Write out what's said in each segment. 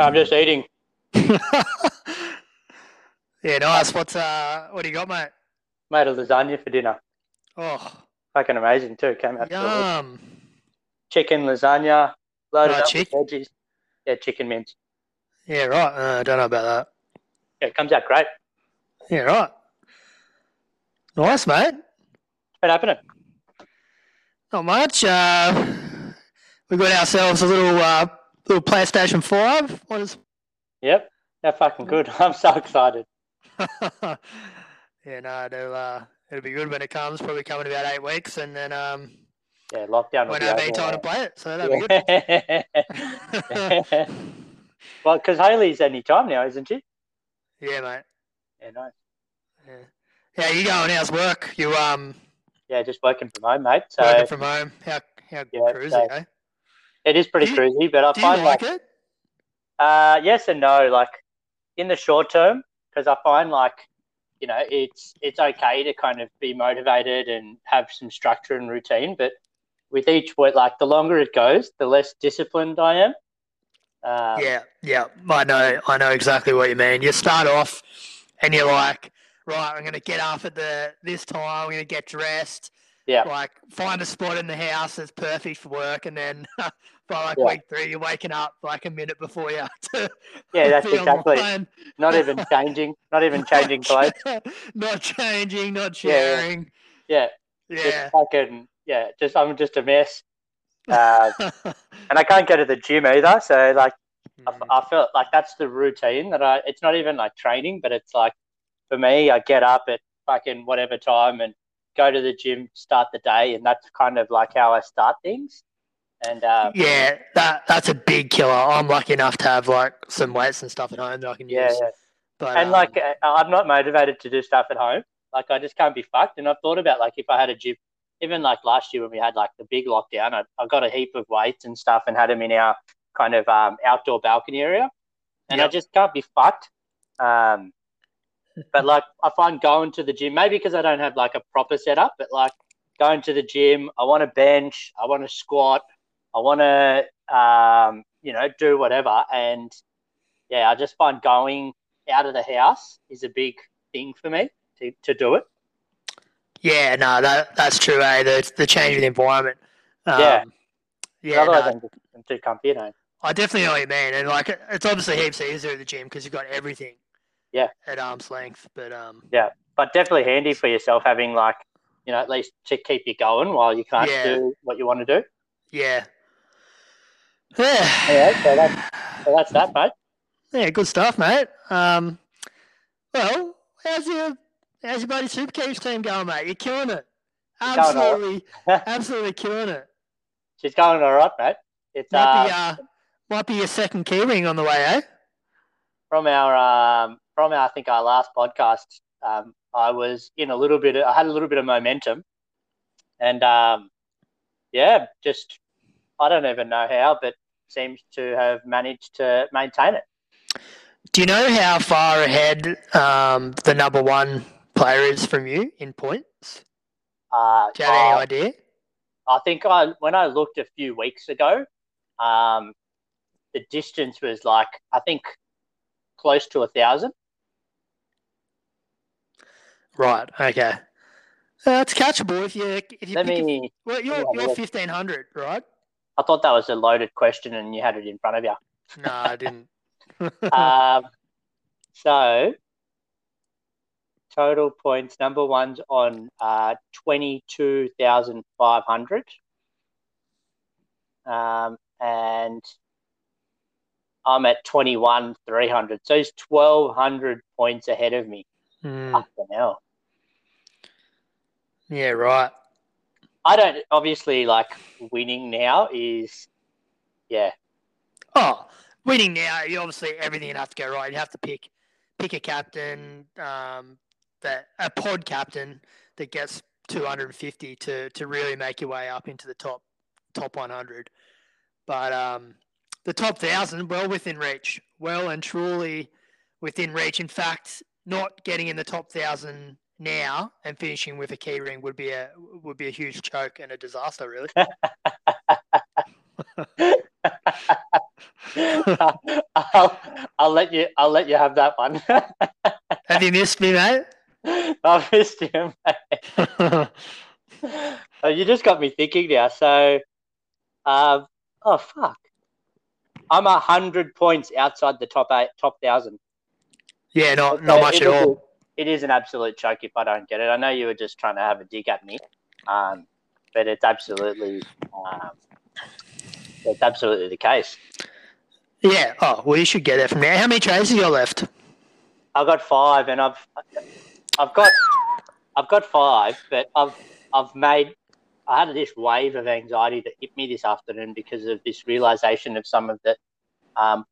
I'm just eating. Yeah, nice. What's uh, what do you got, mate? Made a lasagna for dinner. Oh, Fucking amazing too. Came out yum. chicken lasagna, loaded Oh, up chick- with veggies. Yeah, chicken mince. Yeah, right. Uh, I don't know about that. Yeah, it comes out great. Yeah, right. Nice, mate. What's been happening? Not much. Uh, we got ourselves a little uh, little PlayStation Five. What is? Yep, they're fucking good. I'm so excited. yeah, no, it'll, uh, it'll be good when it comes. Probably coming in about eight weeks, and then um, Yeah, lockdown will won't be have over time to play it. So that'll be good. Well, because Haley's any time now, isn't she? yeah, mate. Yeah, nice. Yeah, you going? How's work? You um Yeah, just working from home, mate. So working from home? How how Yeah, cruisy, so- eh? it is pretty Do you- cruisy, but I Do you find like like it? Uh, yes and no. Like in the short term, because I find like you know it's it's okay to kind of be motivated and have some structure and routine, but with each work, like the longer it goes, the less disciplined I am. Um, Yeah, yeah, I know, I know exactly what you mean. You start off, and you're like, right, I'm gonna get up at the this time. I'm gonna get dressed. Yeah. Like find a spot in the house that's perfect for work, and then by like Yeah. week three, you're waking up like a minute before you. Have to Yeah, that's exactly- online. Not even changing, not even changing clothes. not changing, not Yeah, yeah. sharing. Yeah, Yeah. just fucking yeah. Just I'm just a mess, uh, and I can't go to the gym either. So like I, Mm. I feel like that's the routine that I. It's not even like training, but it's like for me, I get up at fucking whatever time and go to the gym, start the day, and that's kind of like how I start things. And uh, yeah, that that's a big killer. I'm lucky enough to have like some weights and stuff at home that I can yeah, use. yeah. But and um, like uh, I'm not motivated to do stuff at home. Like I just can't be fucked. And I've thought about like if I had a gym, even like last year when we had like the big lockdown, I, I got a heap of weights and stuff and had them in our kind of um, outdoor balcony area, and I just can't be fucked. Um, but like I find going to the gym maybe because I don't have like a proper setup, but like going to the gym, I want to bench, I want to squat, I want to um, you know do whatever, and yeah, I just find going out of the house is a big thing for me to, to do it. yeah, no, that that's true. Eh? The the change of the environment. Um, Yeah. yeah. Otherwise, no, I'm, just, I'm too comfy, you know. I definitely know what you mean, and like it's obviously heaps easier at the gym because you've got everything. Yeah. At arm's length, but um. Yeah but definitely handy for yourself having like, you know, at least to keep you going while you can't Yeah. do what you want to do. Yeah. Yeah. Yeah, so that's- So that's that, mate. Yeah, good stuff, mate. Um, well, how's your how's your buddy Supercoach team going, mate? You're killing it. Going all Absolutely, absolutely killing it. She's going all right, mate. It's Might be uh, uh, might be your second key ring on the way, eh? from our um, from our I think our last podcast. Um, I was in a little bit. Of, I had a little bit of momentum, and um, yeah, just I don't even know how, but seems to have managed to maintain it. Do you know how far ahead um, the number one player is from you in points? Uh, Do you have any I- idea? I think I when I looked a few weeks ago, um, the distance was like I think close to a thousand. Right. Okay. Uh, That's catchable if you if you Let pick me, a, well you're you're fifteen hundred, right? I thought that was a loaded question, and you had it in front of you. No, I didn't. um, so total points. Number one's on uh, twenty-two thousand five hundred, um, and I'm at twenty-one three hundred. So he's twelve hundred points ahead of me. Hmm, Fucking hell. Yeah. Right. I don't obviously like winning now is yeah Oh, winning now, you obviously everything would have to go right. You have to pick pick a captain, um, that a pod captain that gets 250 to to really make your way up into the top top 100. But um, the top thousand, well within reach, well and truly within reach. In fact, not getting in the top thousand now and finishing with a key ring would be a would be a huge choke and a disaster, really. I'll, I'll let you. I'll let you have that one. Have you missed me, mate? I missed you. Mate. Oh, you just got me thinking now. So, um, oh fuck, I'm a hundred points outside the top eight, top thousand. yeah, not not much at all. It is an absolute choke if I don't get it. I know you were just trying to have a dig at me, um, but it's absolutely, um, it's absolutely the case. Yeah. Oh, well, you should get it from now. How many trades have you got left? I've got five, and I've, I've got, I've got five, but I've, I've made, I had this wave of anxiety that hit me this afternoon because of this realization of some of the, um,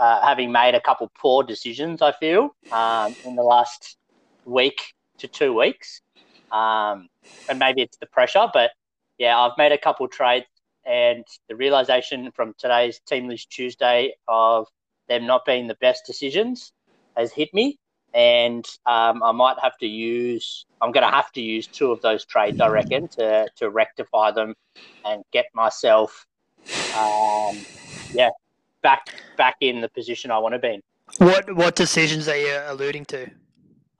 uh, having made a couple poor decisions. I feel um, in the last week to two weeks, um, and maybe it's the pressure, but yeah, I've made a couple trades, and the realization from today's team list Tuesday of them not being the best decisions has hit me, and um, I might have to use. I'm going to have to use two of those trades, I reckon, to to rectify them and get myself, um, yeah, back back in the position I want to be in. What what decisions are you alluding to?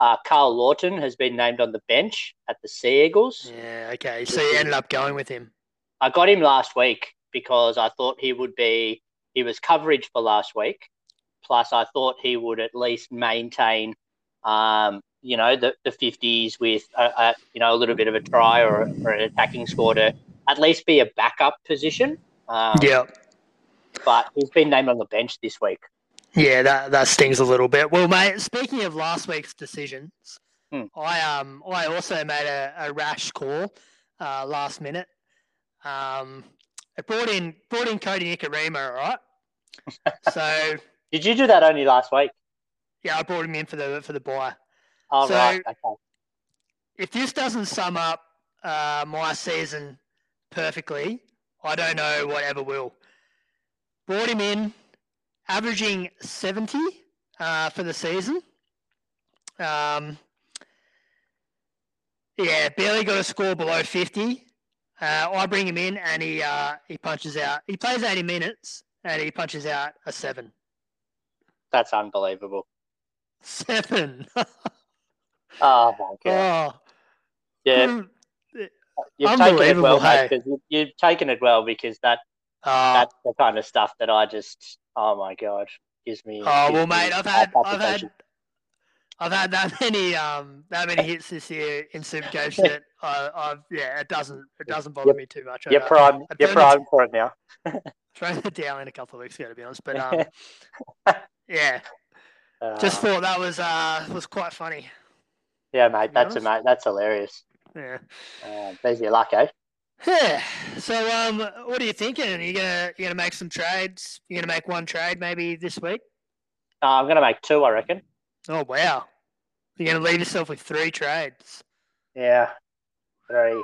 Uh, Karl Lawton has been named on the bench at the Sea Eagles. Yeah. Okay. So you ended up going with him. I got him last week because I thought he would be. He was coverage for last week. Plus, I thought he would at least maintain, um, you know, the the fifties with a, a you know a little bit of a try or, or an attacking score to at least be a backup position. Um, Yeah. But he's been named on the bench this week. Yeah, that, that stings a little bit. Well, mate, speaking of last week's decisions, Hmm. I um I also made a, a rash call uh, last minute. Um, I brought in brought in Kodi Nikorima, all right. so Did you do that only last week? yeah, I brought him in for the for the buy. Oh So- right, okay. If this doesn't sum up uh, my season perfectly, I don't know whatever will. Brought him in, averaging 70 uh, for the season. Um, yeah, barely got a score below 50. Uh, I bring him in and he uh, he punches out. He plays 80 minutes and he punches out a seven. That's unbelievable. Seven. Oh my god. oh, Yeah, couldn't- you've taken it well, mate. hey. 'cause You've taken it well because that oh, that's the kind of stuff that I just oh my god gives me. Oh gives well, me mate, I've had, I've had. I've had that many, um, that many hits this year in Supercoach that I, I've, yeah, it doesn't, it doesn't bother Yep. me too much. You're I, prime. I You're prime for it now. thrown it down in a couple of weeks ago, to be honest. But um, yeah, just Uh, thought that was uh was quite funny. yeah, mate. That's a mate. That's hilarious. Yeah. Uh, there's your luck, eh? Yeah. So um, what are you thinking? Are you gonna you gonna make some trades? You gonna make one trade maybe this week? Uh, I'm gonna make two, I reckon. Oh wow, you're gonna leave yourself with three trades. Yeah, very.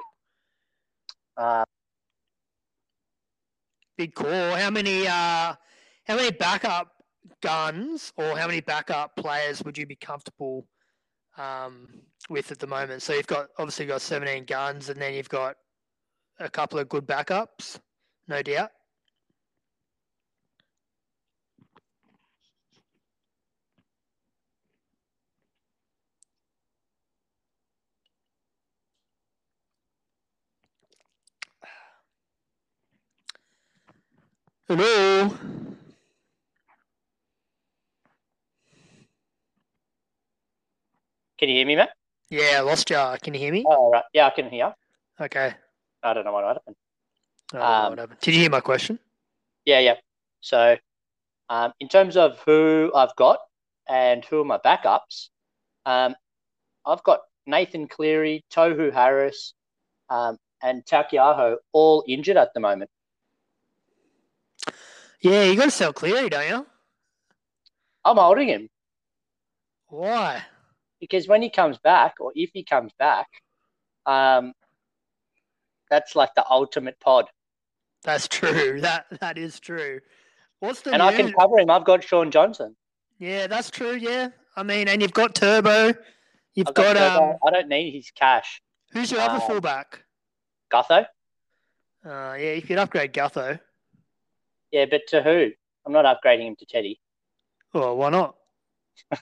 Uh, Big call. How many uh how many backup guns or how many backup players would you be comfortable um with at the moment? So you've got obviously you've got 17 guns and then you've got a couple of good backups, no doubt. Hello. can you hear me, mate? Yeah, I lost you. Can you hear me? Oh, right. Yeah, I can hear. Okay. I don't know what happened. I don't know Um, what happened. Did you hear my question? Yeah, yeah. So, um, in terms of who I've got and who are my backups, um, I've got Nathan Cleary, Tohu Harris, um, and Taukeiaho all injured at the moment. Yeah, you got to sell Cleary, don't you? I'm holding him Why? because when he comes back, or if he comes back, um, that's like the ultimate pod. That's true. That that is true. What's the And I can cover him. I've got Shaun Johnson. Yeah, that's true. Yeah, I mean, and you've got Turbo. You've I've got, got Turbo. um. I don't need his cash. Who's your other um, fullback? Gutho. Uh, yeah, you could upgrade Gutho. Yeah, but to who? I'm not upgrading him to Teddy. Well, why not?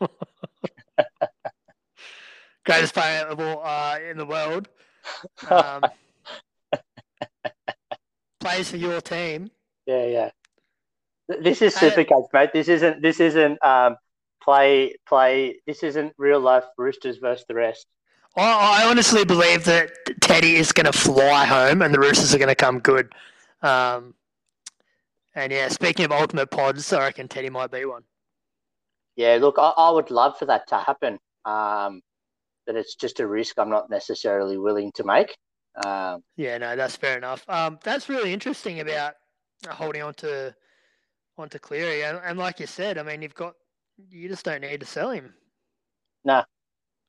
Greatest player of all uh, in the world. Um, plays for your team. Yeah, yeah. This is Supercoach, mate. This isn't. This isn't um play play. This isn't real life Roosters versus the rest. I, I honestly believe that Teddy is going to fly home and the Roosters are going to come good. Um, and yeah, speaking of ultimate pods, I reckon Teddy might be one. Yeah, look, I, I would love for that to happen. Um, but it's just a risk I'm not necessarily willing to make. Um, Yeah, no, that's fair enough. Um, that's really interesting about holding on to onto Cleary, and, and like you said, I mean, you've got you just don't need to sell him. No,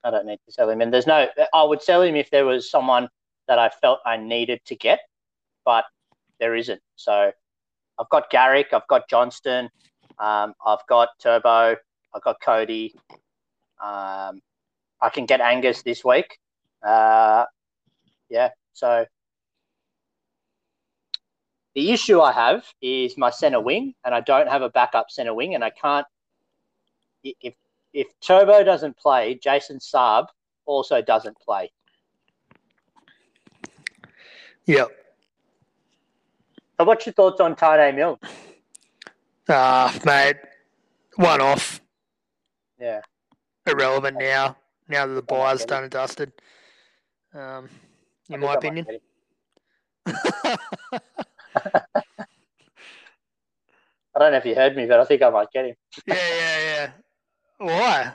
I don't need to sell him, and there's no. I would sell him if there was someone that I felt I needed to get, but there isn't. So I've got Garrick, I've got Johnston, um, I've got Turbo, I've got Cody. Um, I can get Angus this week. Uh, yeah, so the issue I have is my center wing, and I don't have a backup center wing, and I can't. If if Turbo doesn't play, Jason Saab also doesn't play. Yep. So, what's your thoughts on Taane Milne? Ah, mate, one off, Yeah, irrelevant now. Now that the I might buy's get it. done and dusted. Um, in my opinion. I don't know if you heard me, but I think I might get him yeah, yeah, yeah. Why?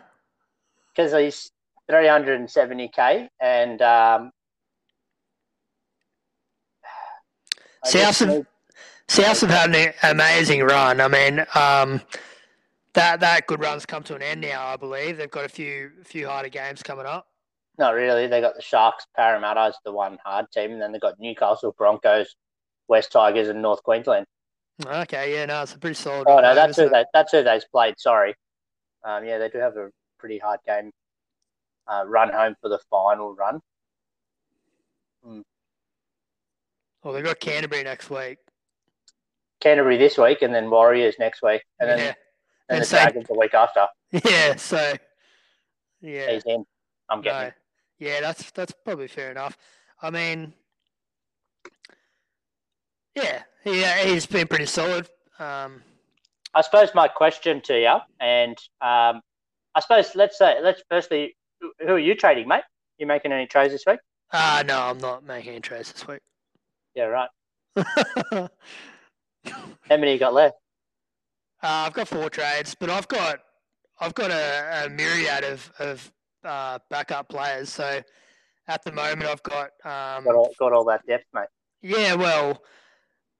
because he's 370k, and um, I See, just I've- need- Souths have had an amazing run. I mean, um, that that good run's come to an end now. I believe they've got a few few harder games coming up. Not really. They got the Sharks, Parramatta is the one hard team, and then they got Newcastle, Broncos, West Tigers, and North Queensland. Okay, yeah, no, it's a pretty solid. Oh no, that's who they that's who they've played. Sorry. Um, yeah, they do have a pretty hard game. Uh, run home for the final run. Well, they've got Canterbury next week. Canterbury this week, and then Warriors next week, and then yeah, and And the same- Dragons the week after. yeah. So, yeah, He's in. I'm getting no, yeah, that's that's probably fair enough. I mean, yeah, yeah, he's been pretty solid. Um, I suppose my question to you, and um, I suppose let's say let's firstly, who- are you trading, mate? You making any trades this week? ah, no, I'm not making any trades this week. Yeah, right. uh, How many you got left? I've got four trades, but I've got I've got a, a myriad of of uh, backup players. So at the moment, I've got um, Got all, got all that depth, mate. yeah, well,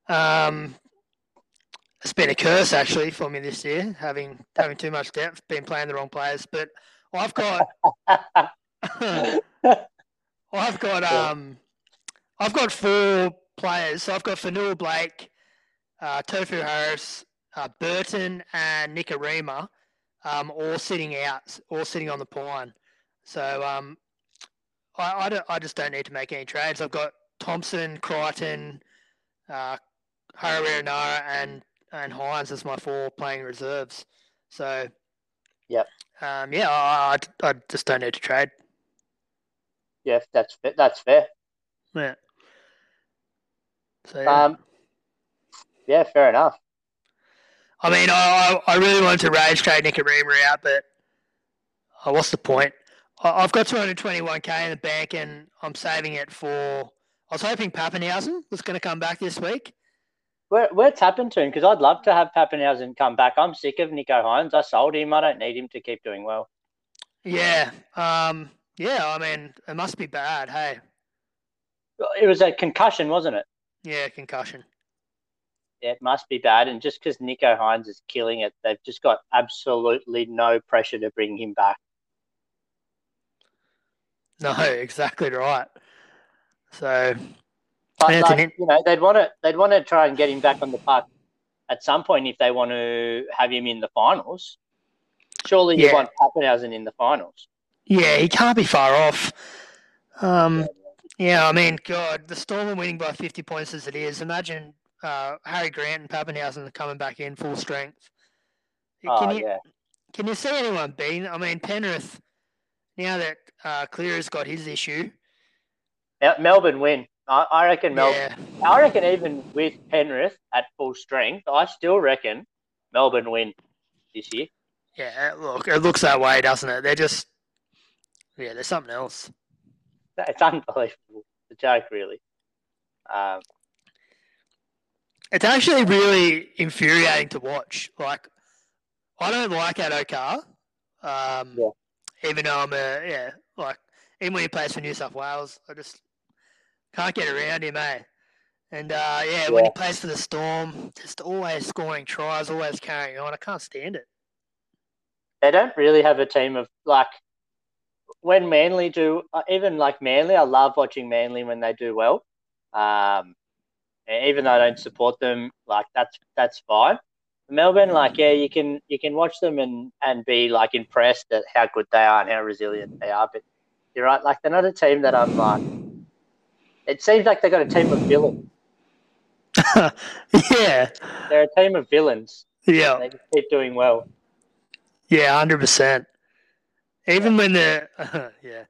um, it's been a curse actually for me this year, having having too much depth, been playing the wrong players. But I've got I've got um, I've got four players. So I've got Fonua-Blake, uh, Tohu Harris, uh, Burton, and Nikorima, um, all sitting out, all sitting on the pine. So um, I I, don't, I just don't need to make any trades. I've got Thompson, Crichton, uh, Harawira and and Hynes as my four playing reserves. So Yep. um, yeah, I, I, I just don't need to trade. yeah, that's that's fair. Yeah. So yeah. Um, yeah, fair enough. I mean, I, I really wanted to rage trade Nikorima out, but oh, what's the point? I, I've got 221k in the bank, and I'm saving it for. I was hoping Papenhuyzen was going to come back this week. Where where's happened to him? Because I'd love to have Papenhuyzen come back. I'm sick of Nicho Hynes. I sold him. I don't need him to keep doing well. Yeah. Um. Yeah. I mean, it must be bad. Hey. It was a concussion, wasn't it? Yeah. Concussion. Yeah, it must be bad. And just because Nicho Hynes is killing it, they've just got absolutely no pressure to bring him back. No, exactly right. So But Yeah, like, you know, they'd want to they'd want to try and get him back on the park at some point if they want to have him in the finals. Surely you Yeah. want Papenhuyzen in the finals. yeah, he can't be far off. Um. Yeah, I mean, God, the Storm are winning by 50 points as it is. Imagine uh, Harry Grant and Papenhuyzen are coming back in full strength. Oh, Can you yeah. can you see anyone being? I mean, Penrith. Now that uh, Clear's got his issue, Melbourne win. I, I reckon Melbourne. yeah, I reckon even with Penrith at full strength, I still reckon Melbourne win this year. yeah. Look, it looks that way, doesn't it? They're just, yeah, there's something else. It's unbelievable. It's a joke, really. Um, It's actually really infuriating to watch. Like, I don't like Addo-Carr. Um, Yeah. Even though I'm a, yeah, like, even when he plays for New South Wales, I just can't get around him, eh? And, uh, yeah, when he plays for the Storm, just always scoring tries, always carrying on. I can't stand it. they don't really have a team of like when Manly do uh, even like Manly. I love watching Manly when they do well. Um, even though I don't support them, like that's that's fine. Melbourne, mm. like yeah, you can you can watch them and and be like impressed at how good they are and how resilient they are. But you're right, like they're not a team that I'm like. It seems like they got a team of villains. yeah. They're a team of villains. Yeah. They just keep doing well. Yeah, hundred percent. Even when the yeah,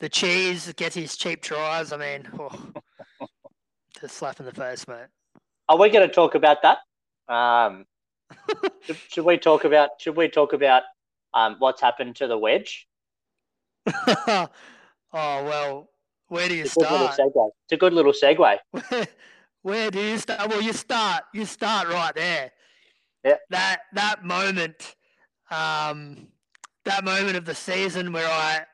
the cheese gets his cheap tries. I mean, oh, just slap in the face, mate. Are we going to talk about that? Um, should, should we talk about? Should we talk about um, what's happened to the wedge? oh well, where do you It's a good little start? segue. It's a good little segue. Where, where do you start? Well, you start. You start right there. Yeah. That that moment, um, that moment of the season where I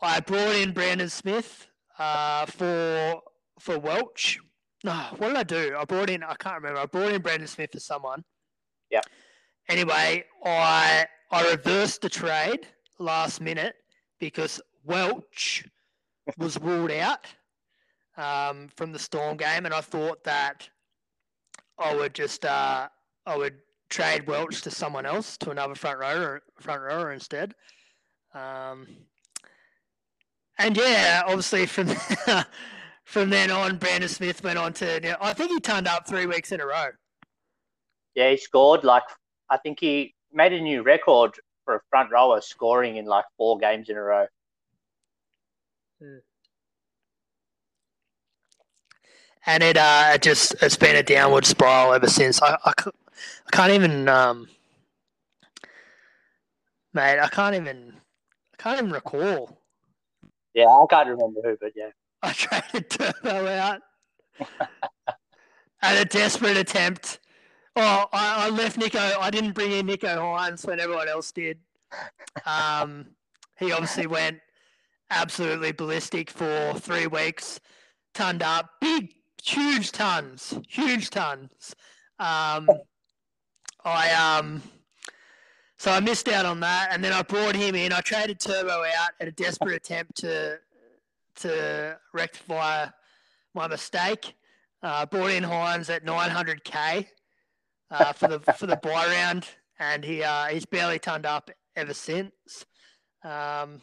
I brought in Brandon Smith uh, for for Welch. No, what did I do? I brought in. I can't remember. I brought in Brandon Smith for someone. Yeah. Anyway, I I reversed the trade last minute because Welch was ruled out um, from the Storm game, and I thought that I would just uh, I would trade Welch to someone else, to another front rower, front rower instead. Um, and yeah, obviously from from then on, Brandon Smith went on to. I think he turned up three weeks in a row. Yeah, he scored like I think he made a new record for a front rower scoring in like four games in a row. and it uh it just it's been a downward spiral ever since. I I, I can't even um mate, I can't even I can't even recall. Yeah, I can't remember who, but yeah. I traded Turbo out at a desperate attempt. Oh, I, I left Nicho. I didn't bring in Nicho Hynes when everyone else did. Um, he obviously went absolutely ballistic for three weeks, tonned up, big, huge tons, huge tons. Um, I um, so I missed out on that, and then I brought him in. I traded Turbo out at a desperate attempt to to rectify my mistake. Uh, brought in Hynes at 900k uh, for the for the buy round, and he uh, he's barely turned up ever since. Um,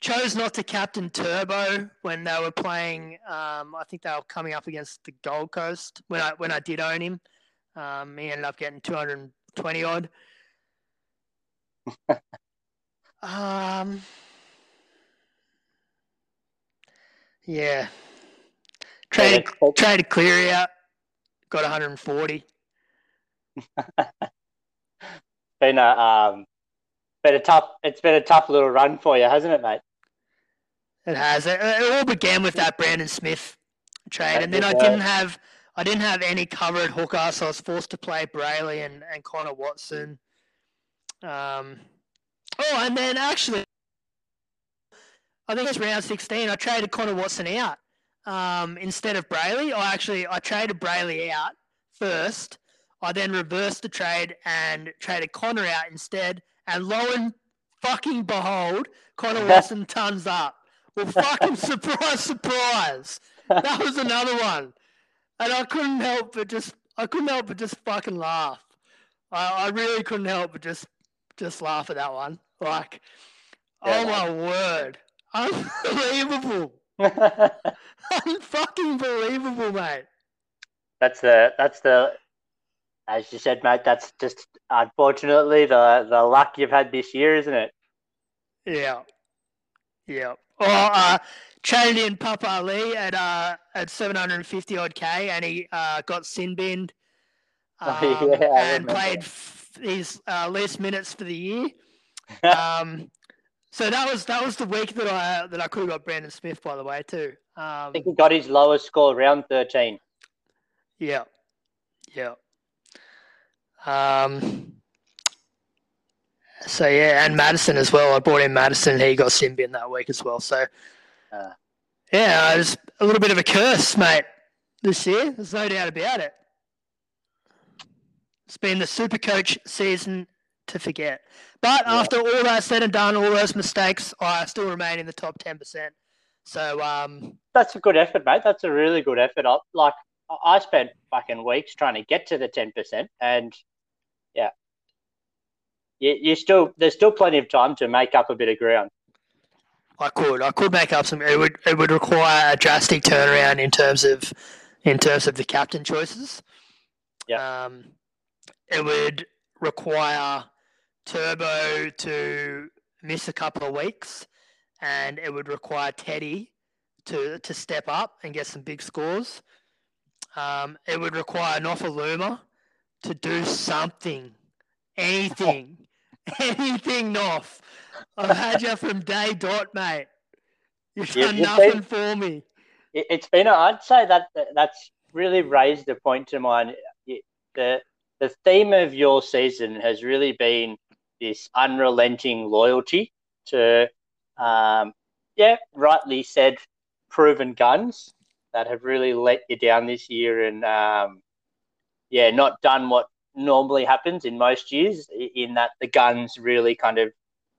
chose not to captain Turbo when they were playing. Um, I think they were coming up against the Gold Coast when I when I did own him. Um, he ended up getting 220 odd. um, yeah. Traded Yeah, traded Cleary out, got 140. been a um, been a tough. It's been a tough little run for you, hasn't it, mate? It has. It, it all began with that Brandon Smith trade, and then I didn't have I didn't have any covered hooker, so I was forced to play Brailey and, and Connor Watson. Um, oh, and then actually, I think it's round sixteen. I traded Connor Watson out um, instead of Brailey. I actually I traded Brailey out first. I then reversed the trade and traded Connor out instead. And lo and fucking behold, Connor Watson tons up. Well, fucking surprise, surprise. That was another one. And I couldn't help but just, I couldn't help but just fucking laugh. I, I really couldn't help but just, just laugh at that one. Like, Yeah, oh my word. Unbelievable. Unfucking believable, mate. that's the that's the as you said, mate. That's just unfortunately the the luck you've had this year, isn't it? Yeah, yeah. Well, uh, traded in Papali'i at uh, at seven hundred and fifty odd k, and he uh, got sin binned um, Oh, yeah, and played his uh, least minutes for the year. um, so that was that was the week that I that I could have got Brandon Smith, by the way, too. I Um, think he got his lowest score round thirteen. yeah, yeah. Um, so yeah, and Madison as well. I brought in Madison. He got sin bin that week as well. So Uh. yeah, it's a little bit of a curse, mate, this year. There's no doubt about it. It's been the super coach season to forget. But Yeah. after all that said and done, all those mistakes, I still remain in the top ten percent. So um, That's a good effort, mate. That's a really good effort. I, like I- I spent fucking weeks trying to get to the ten percent, and yeah, you, you still there's still plenty of time to make up a bit of ground. I could, I could make up some. It would, it would require a drastic turnaround in terms of, in terms of the captain choices. Yeah. Um, it would require Turbo to miss a couple of weeks, and it would require Teddy to to step up and get some big scores. Um, it would require Nofoaluma to do something, anything, anything, Nof. I've had you from day dot, mate. You've done you've nothing been- for me. It, it's been a, I'd say that that's really raised the point to mind. The the theme of your season has really been this unrelenting loyalty to, um, yeah, rightly said, proven guns that have really let you down this year and, um, yeah, not done what normally happens in most years, in that the guns really kind of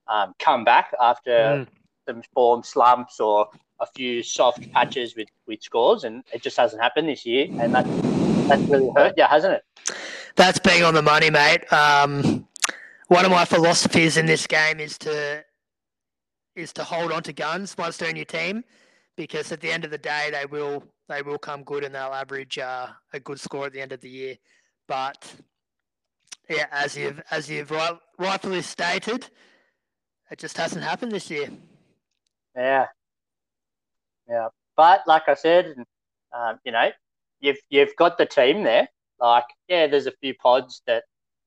um, come back after Mm. some form slumps or a few soft patches with, with scores, and it just hasn't happened this year, and that that's really hurt you, hasn't it? That's being on the money, mate. Um, one of my philosophies in this game is to is to hold on to guns once they're in your team, because at the end of the day, they will they will come good and they'll average uh, a good score at the end of the year. But yeah, as you've as you've right, rightfully stated, it just hasn't happened this year. Yeah, yeah. But like I said, um, you know, you've you've got the team there. Like, yeah, there's a few pods that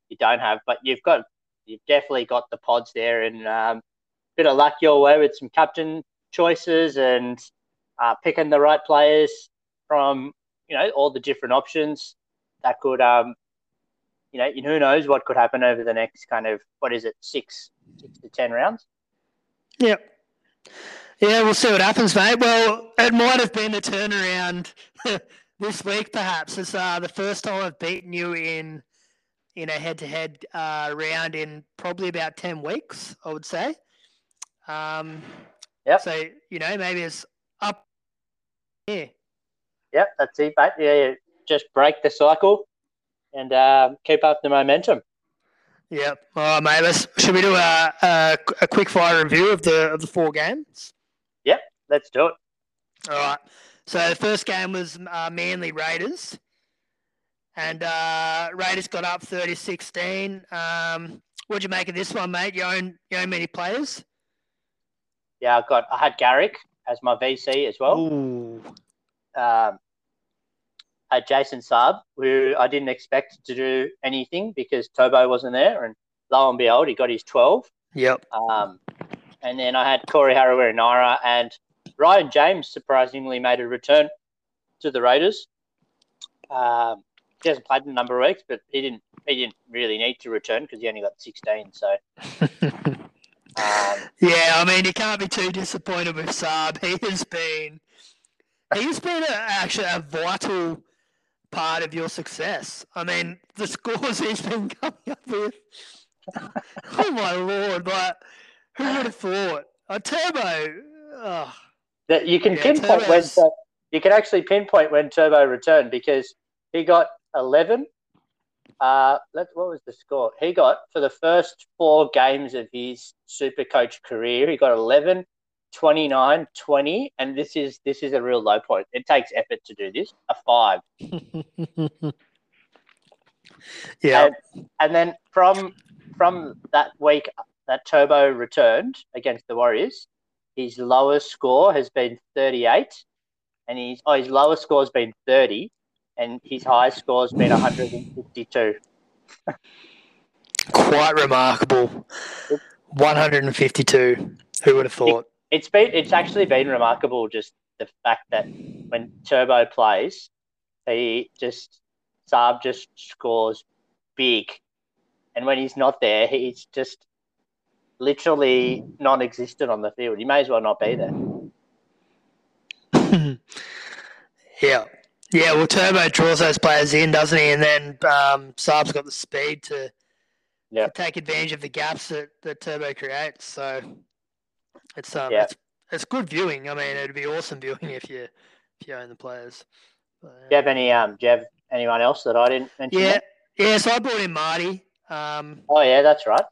you don't have, but you've got you've definitely got the pods there, and um, bit of luck your way with some captain choices and uh, picking the right players from you know all the different options that could um you know who knows what could happen over the next kind of what is it six six to ten rounds Yep. Yeah, we'll see what happens, mate. Well, it might have been a turnaround this week, perhaps. It's uh, the first time I've beaten you in in a head-to-head uh, round in probably about ten weeks, I would say. Um, Yep. So you know, maybe it's up here. Yep, that's it, mate. Yeah, yeah. Just break the cycle and um, keep up the momentum. Yep. All right, mate. Let's, should we do a, a, a quick fire review of the of the four games? Yep, let's do it. All right. So the first game was uh, Manly Raiders, and uh, Raiders got up 30-16. Um, what'd you make of this one, mate? You own you own many players? Yeah, I got. I had Garrick as my VC as well. Ooh. Um, had Jason Saab, who I didn't expect to do anything because Turbo wasn't there, and lo and behold, he got his twelve. Yep. Um, and then I had Corey Harawira and Ryan James surprisingly made a return to the Raiders. Um, he hasn't played in a number of weeks, but he didn't he didn't really need to return because he only got 16. So um, yeah, I mean, you can't be too disappointed with Saab. He has been, he's been a, actually a vital part of your success. I mean, the scores he's been coming up with. oh my lord! Like, who would have thought? A turbo. Oh, that you can Yeah, pinpoint when Turbo's- you can actually pinpoint when Turbo returned because he got 11. Uh, let what was the score? He got for the first four games of his super coach career, he got 11, 29, 20, and this is this is a real low point. It takes effort to do this. A five. yeah. And, and then from from that week that Turbo returned against the Warriors, his lowest score has been 38, and his oh, his lowest score has been 30, and his highest score has been 152. Quite remarkable. 152. Who would have thought? It's been it's actually been remarkable just the fact that when Turbo plays, he just Saab just scores big, and when he's not there, he's just literally non-existent on the field. He may as well not be there. yeah, yeah. Well, Turbo draws those players in, doesn't he? And then um, Saab's got the speed to, Yeah. to take advantage of the gaps that, that Turbo creates. So it's um, it's, it's good viewing. I mean, it'd be awesome viewing if you if you own the players. But, Do you have any um? Do you have anyone else that I didn't mention? yeah, there? yeah. So I brought in Marty. Um, Oh yeah, that's right.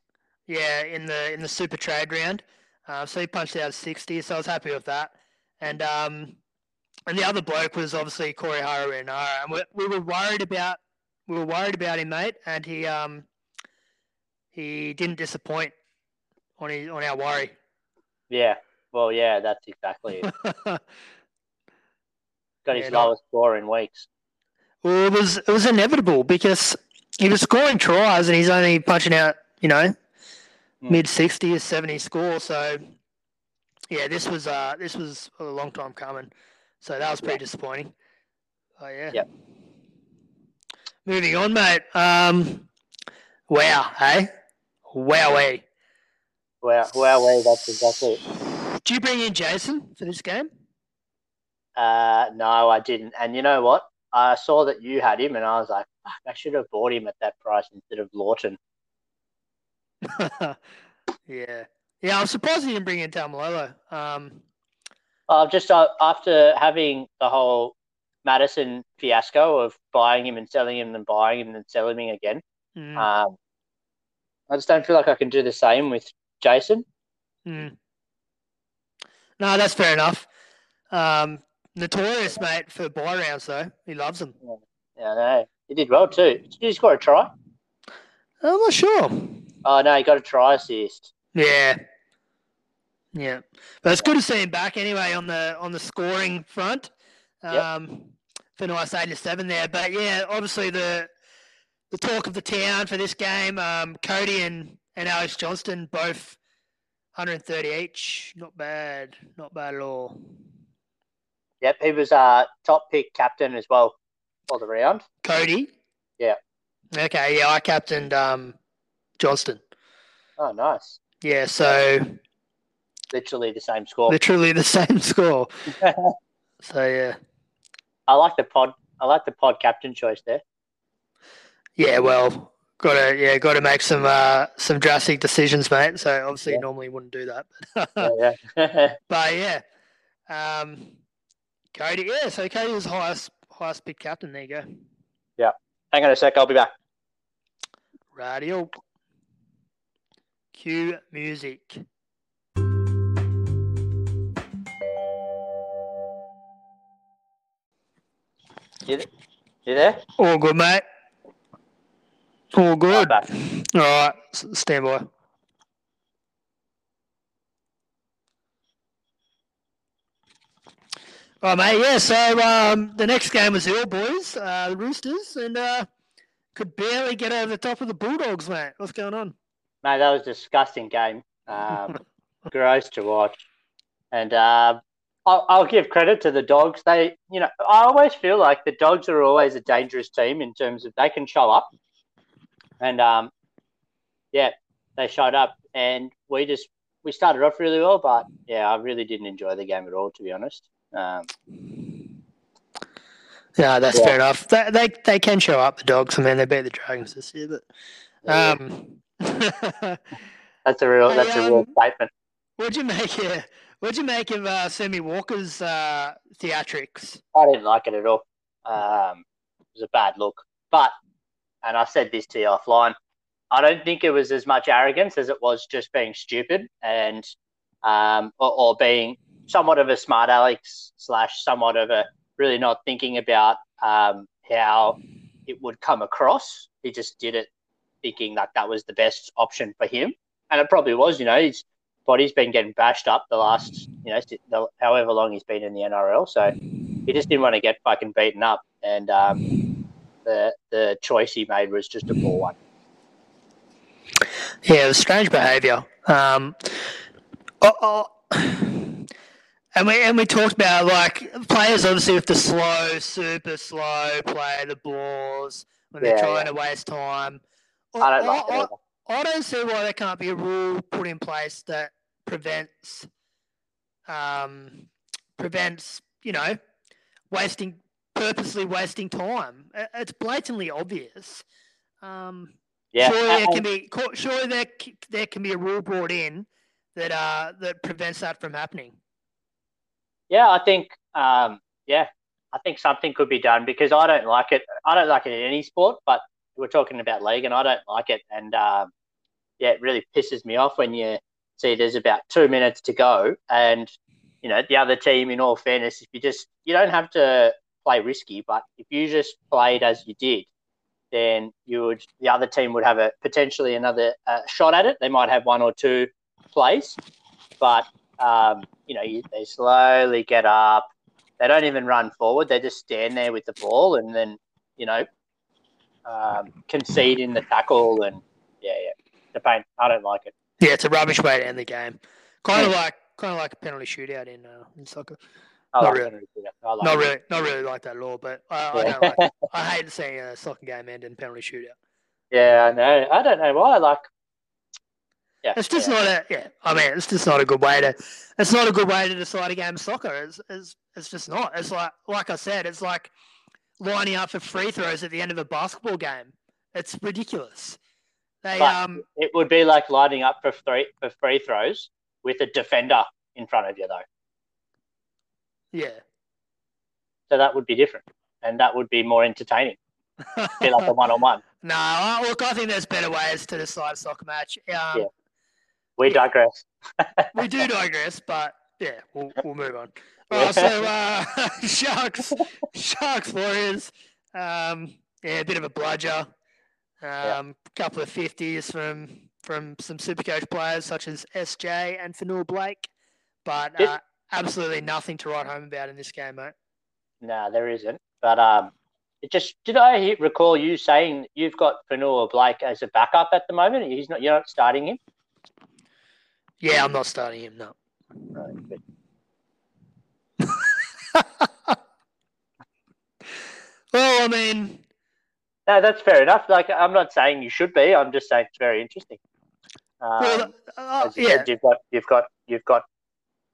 Yeah, in the in the super trade round. Uh, so he punched out sixty, so I was happy with that. And um, and the other bloke was obviously Corey Harawira-Naera, and we, we were worried about we were worried about him, mate. And he um he didn't disappoint on his on our worry. Yeah. Well, yeah, that's exactly it. Got his Yeah, no. lowest score in weeks. well, it was it was inevitable because he was scoring tries and he's only punching out you know Mm. mid sixty or seventy score. So yeah, this was uh this was a long time coming. So that was pretty disappointing. Oh yeah. Yep. Moving on, mate. Um, wow, hey, wowee. Wow, wow, wow, that's exactly it. Do you bring in Jason for this game? Uh, no, I didn't. And you know what? I saw that you had him, and I was like, I should have bought him at that price instead of Lawton. yeah, yeah. I'm surprised you didn't bring in Taumalolo. Um, Uh, just uh, after having the whole Madison fiasco of buying him and selling him, and buying him and then selling him again, mm, um, I just don't feel like I can do the same with Jason. mm. No, that's fair enough. Um, notorious, mate, for buy rounds though. He loves them. Yeah, I know. He did well too. Did he score a try? I'm not sure. Oh no, he got a try assist. Yeah. Yeah. But it's good to see him back anyway on the on the scoring front. Yep. Um for nice eight to seven there. But yeah, obviously the the talk of the town for this game, um, Cody and, and Alex Johnston both 130 each. Not bad. Not bad at all. Yep, he was uh top pick captain as well for the round. Cody? Yeah. Okay, yeah, I captained um Johnston. Oh, nice. Yeah, so Literally the same score. literally the same score. So yeah. I like the pod. I like the pod captain choice there. Yeah, well, gotta yeah, gotta make some uh some drastic decisions, mate. So obviously Yeah. normally wouldn't do that. But, Yeah, yeah. but yeah. Um Cody, yeah, so Cody was highest highest pick captain, there you go. Yeah. Hang on a sec. I'll be back. Radio. Cue music. You, you there? All good, mate. All good. All right, s- stand by. All right, mate. Yeah, so um, the next game was the All Boys, uh, the Roosters, and uh, could barely get over the top of the Bulldogs, mate. What's going on? Mate, that was a disgusting game. Um, gross to watch. And uh, I'll, I'll give credit to the dogs. They, you know, I always feel like the dogs are always a dangerous team in terms of they can show up. And um, yeah, they showed up, and we just we started off really well, but yeah, I really didn't enjoy the game at all, to be honest. Um, Yeah, that's Yeah. fair enough. They, they they can show up the dogs. I mean, they beat the Dragons this year, but um, that's a real that's a real um, statement. what'd you make? Yeah, what'd you make of uh, Sammy Walker's uh, theatrics? I didn't like it at all. Um, it was a bad look. But, and I said this to you offline, I don't think it was as much arrogance as it was just being stupid. And um, or, or being somewhat of a smart Alex slash somewhat of a really not thinking about um, how it would come across. He just did it thinking that that was the best option for him, and it probably was. You know, his body's been getting bashed up the last, you know, the, however long he's been in the NRL. So he just didn't want to get fucking beaten up, and um, the the choice he made was just a poor one. Yeah, it was strange behaviour. Um, oh, oh, and we and we talked about like players obviously with the slow, super slow play the balls when they're yeah, trying yeah. to waste time. I don't like I, I, don't see why there can't be a rule put in place that prevents um, prevents you know wasting purposely wasting time. It's blatantly obvious. Um, yeah, surely there can be surely there there can be a rule brought in that uh that prevents that from happening. Yeah, I think um, yeah, I think something could be done because I don't like it. I don't like it in any sport, but we're talking about league, and I don't like it. And um, yeah, it really pisses me off when you see there's about two minutes to go, and you know the other team. In all fairness, if you just you don't have to play risky, but if you just played as you did, then you would the other team would have a potentially another uh, shot at it. They might have one or two plays, but um, you know you, they slowly get up. They don't even run forward. They just stand there with the ball, and then you know um, concede in the tackle, and yeah, yeah, the pain. I don't like it. Yeah, it's a rubbish way to end the game. Kind of like kind of like a penalty shootout in uh, in soccer. I not like really, like not really, not really like that at all. But I, I don't like. I hate seeing a soccer game end in penalty shootout. Yeah, I know. I don't know why. Like, yeah, it's just yeah. not a. Yeah, I mean, it's just not a good way to. It's not a good way to decide a game of soccer. It's, it's, it's just not. It's like, like I said, it's like lining up for free throws at the end of a basketball game. It's ridiculous. They um. It would be like lining up for three for free throws with a defender in front of you, though. Yeah. So that would be different, and that would be more entertaining. be like a one-on-one. No, look, I think there's better ways to decide a soccer match. Um, yeah. We yeah. digress. we do digress, but yeah, we'll, we'll move on. So uh, Sharks, Sharks Warriors. Um, yeah, a bit of a bludger. Um, yeah. couple of fifties from from some Supercoach players such as SJ and Fonua-Blake, but uh, absolutely nothing to write home about in this game, mate. No, there isn't. But um, it just did I recall you saying you've got Fonua-Blake as a backup at the moment? He's not. You're not starting him. Yeah, I'm not starting him. No. Right, well, I mean, no, that's fair enough. Like, I'm not saying you should be. I'm just saying it's very interesting. Um, well, uh, you yeah. Said, you've got you've got you've got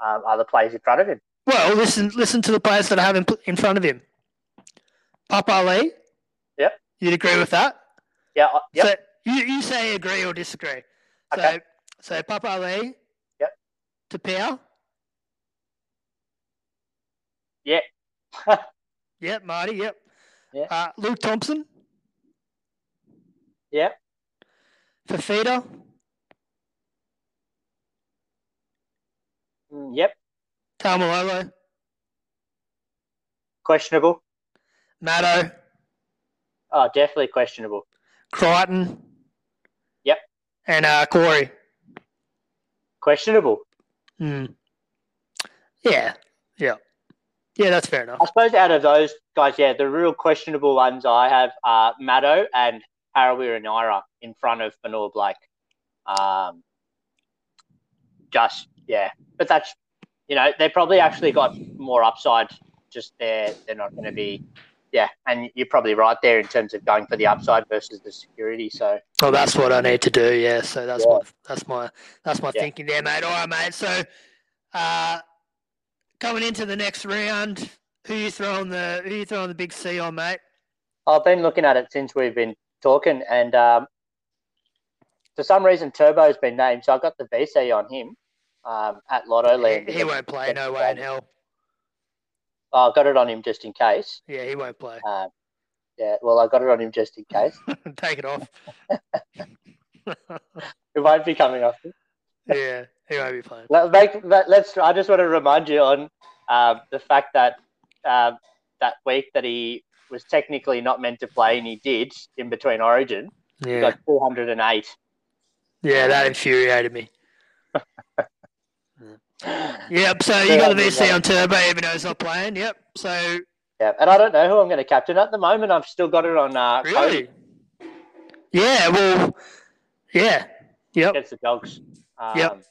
um, other players in front of him. Well, listen, listen to the players that I have in, in front of him. Papali'i. Yep. You'd agree with that? Yeah. Uh, yep. So you, you say agree or disagree. Okay. So, so Papali'i. Yep. Tapau. Yep. yep, Marty. Yep. Yeah. Uh, Luke Thompson. Yep. Fifita. Mm, yep. Taumalolo. Questionable. Matto. Oh, definitely questionable. Crichton. Yep. And uh, Corey. Questionable. Hmm. Yeah. Yeah. Yeah, that's fair enough. I suppose out of those guys, yeah, the real questionable ones I have are Matto and Harawira-Naera in front of Fonua-Blake. Um, just yeah, but that's you know they probably actually got more upside. Just there, they're not going to be. Yeah, and you're probably right there in terms of going for the upside versus the security. So, well, that's what I need to do. Yeah, so that's yeah. my that's my that's my yeah. thinking there, mate. All right, mate. So, uh, coming into the next round, who you throwing the who you throwing the big C on, mate? I've been looking at it since we've been talking, and um, for some reason Turbo's been named, so I've got the VC on him um, at Lottoland. He, he won't play, no way in hell. Oh, I got it on him just in case. Yeah, he won't play. Uh, yeah, well, I got it on him just in case. Take it off. it won't be coming off. Yeah, he won't be playing. Let, make, let, let's. I just want to remind you on um, the fact that um, that week that he was technically not meant to play and he did in between Origin. He Yeah, got 208. yeah, that infuriated me. Yep. So you got the VC on turbo, even though he's not playing. Yep. So Yeah, and I don't know who I'm going to captain at the moment. I've still got it on uh, Cody really, yeah. Well, yeah. Yep. against the Dogs. Um, Yep.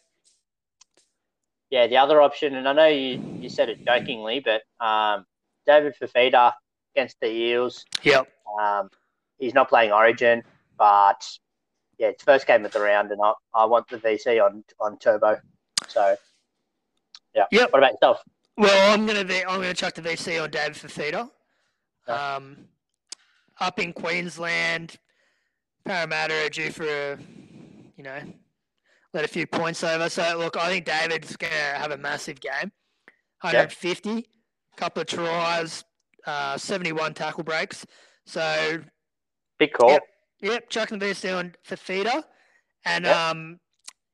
Yeah, the other option, and I know you, you said it jokingly, but um, David Fifita against the Eels. Yep. Um, he's not playing Origin, but yeah, it's first game of the round, and I, I want the VC on on Turbo. So yeah. Yep. What about yourself? Well, I'm gonna be, I'm gonna chuck the VC on David Fifita. Yeah. Um, up in Queensland, Parramatta are due for a, you know, let a few points over. So look, I think David's gonna have a massive game. 150, couple of tries, uh, 71 tackle breaks. So Big call. Yep. Yep, chucking the VC on Fifita. And Yep. um,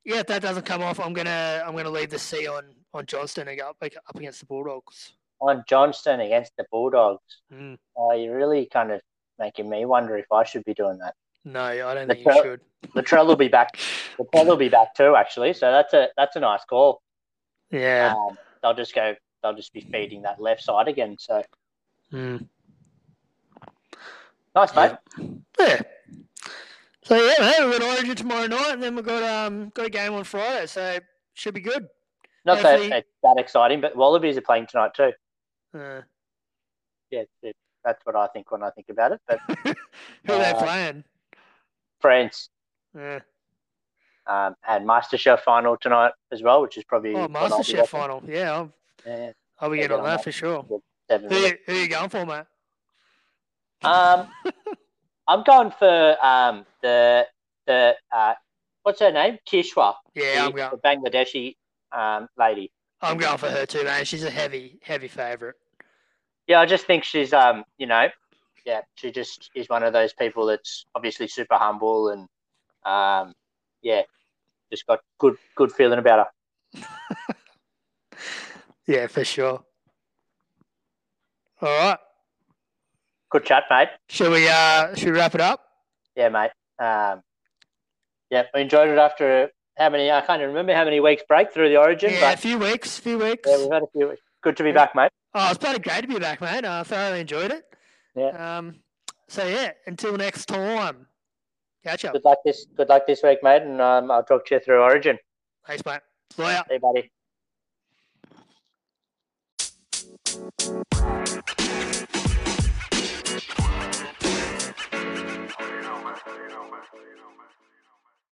yeah, if that doesn't come off, I'm gonna I'm gonna leave the C on on Johnston and go up like, up against the Bulldogs. On Johnston against the Bulldogs. Mm. Oh, you're really kind of making me wonder if I should be doing that. No, I don't The think you should. Latrell will be back. Latrell will be back too, actually. So that's a that's a nice call. Yeah. Um, they'll just go. They'll just be feeding that left side again. So Mm. nice, mate. Yeah. So yeah, man, we've got Origin tomorrow night, and then we've got um got a game on Friday, so should be good. Not that Hopefully- that exciting, but Wallabies are playing tonight too. Uh, Yeah, that's what I think when I think about it. But who are they Uh, playing? France Yeah. um, and MasterChef final tonight as well, which is probably Oh, what I'll be MasterChef final. Yeah, I'll, Yeah, I'll be getting on that that. for sure. Who, who are you going for, mate? Um, I'm going for um the the uh, what's her name? Kishwar. Yeah, the, I'm going. the Bangladeshi um lady. I'm going for her too, man. She's a heavy, heavy favourite. Yeah, I just think she's um, you know, yeah, she just is one of those people that's obviously super humble and um, yeah, just got good good feeling about her. Yeah, for sure. All right. Good chat, mate. Shall we uh should we wrap it up? Yeah, mate. Um, yeah, we enjoyed it after how many? I can't even remember how many weeks break through the Origin, Yeah, a few weeks, few weeks. yeah, we've had a few. Weeks. Good to be Yeah. back, mate. Oh, it's bloody great to be back, mate. I thoroughly enjoyed it. Yeah. Um so yeah, until next time. Catch up. Good luck this. Good luck this week, mate, and um, I'll talk to you through Origin. Thanks, mate. See you, buddy.